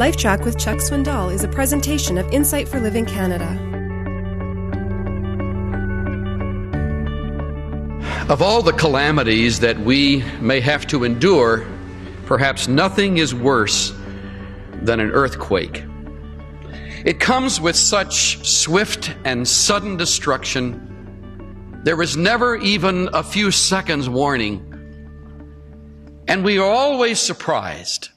LifeTrac with Chuck Swindoll is a presentation of Insight for Living Canada. Of all the calamities that we may have to endure, perhaps nothing is worse than an earthquake. It comes with such swift and sudden destruction. There is never even a few seconds warning. And we are always surprised.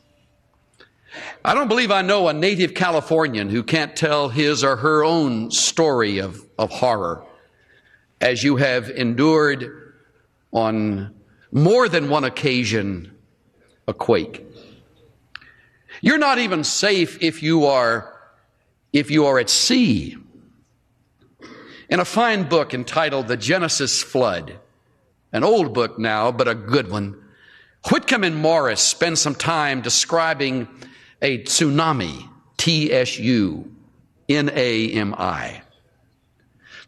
I don't believe I know a native Californian who can't tell his or her own story of, of horror as you have endured on more than one occasion a quake. You're not even safe if you are if you are at sea. In a fine book entitled The Genesis Flood, an old book now, but a good one, Whitcomb and Morris spend some time describing a tsunami, T S U N A M I.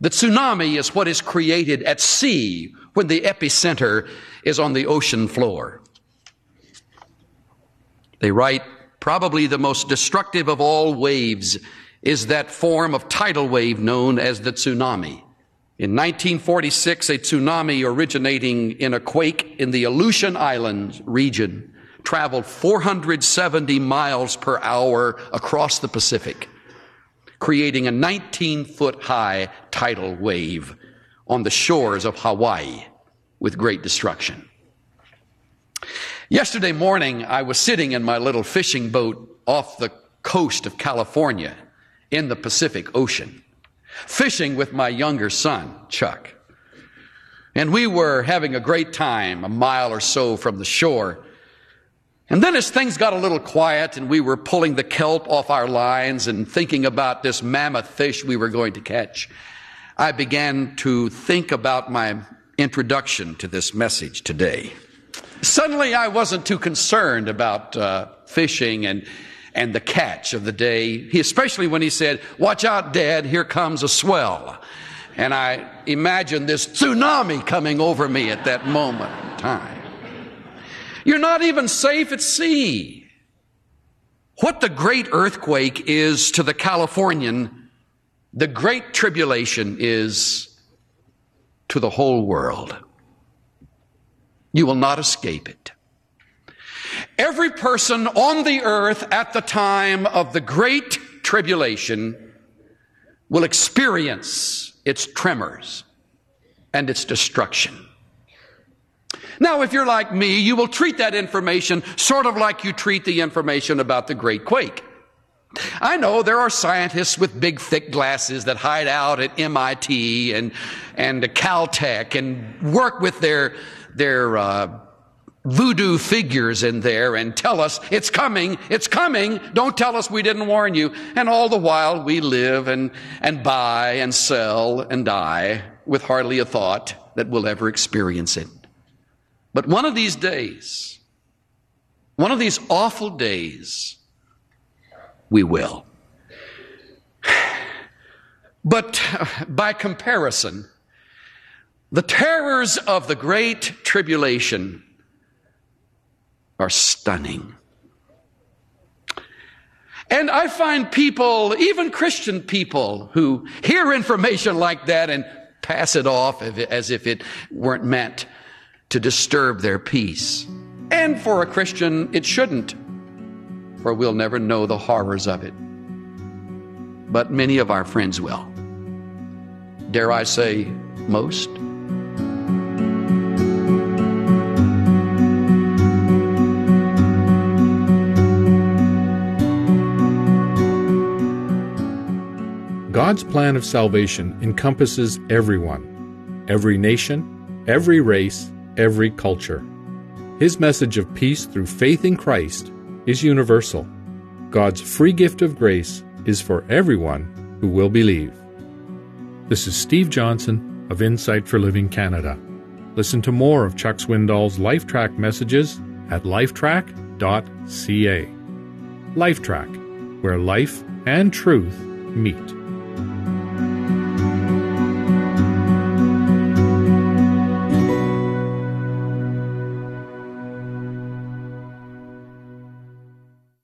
The tsunami is what is created at sea when the epicenter is on the ocean floor. They write, probably the most destructive of all waves is that form of tidal wave known as the tsunami. In 1946, a tsunami originating in a quake in the Aleutian Islands region traveled 470 miles per hour across the Pacific, creating a 19 foot high tidal wave on the shores of Hawaii with great destruction. Yesterday morning, I was sitting in my little fishing boat off the coast of California in the Pacific Ocean fishing with my younger son, Chuck. And we were having a great time a mile or so from the shore. And then as things got a little quiet and we were pulling the kelp off our lines and thinking about this mammoth fish we were going to catch, I began to think about my introduction to this message today. Suddenly I wasn't too concerned about uh, fishing and and the catch of the day, especially when he said, Watch out, Dad, here comes a swell. And I imagined this tsunami coming over me at that moment in time. You're not even safe at sea. What the great earthquake is to the Californian, the great tribulation is to the whole world. You will not escape it. Every person on the earth at the time of the great tribulation will experience its tremors and its destruction. Now, if you're like me, you will treat that information sort of like you treat the information about the Great Quake. I know there are scientists with big, thick glasses that hide out at MIT and, and Caltech and work with their, their uh, voodoo figures in there and tell us it's coming, it's coming. Don't tell us we didn't warn you. And all the while we live and, and buy and sell and die with hardly a thought that we'll ever experience it. But one of these days, one of these awful days, we will. But by comparison, the terrors of the Great Tribulation are stunning. And I find people, even Christian people, who hear information like that and pass it off as if it weren't meant to disturb their peace. And for a Christian, it shouldn't, for we'll never know the horrors of it. But many of our friends will. Dare I say, most? God's plan of salvation encompasses everyone, every nation, every race, every culture. His message of peace through faith in Christ is universal. God's free gift of grace is for everyone who will believe. This is Steve Johnson of Insight for Living Canada. Listen to more of Chuck Swindoll's LifeTrac messages at lifetrac.ca. LifeTrac, where life and truth meet.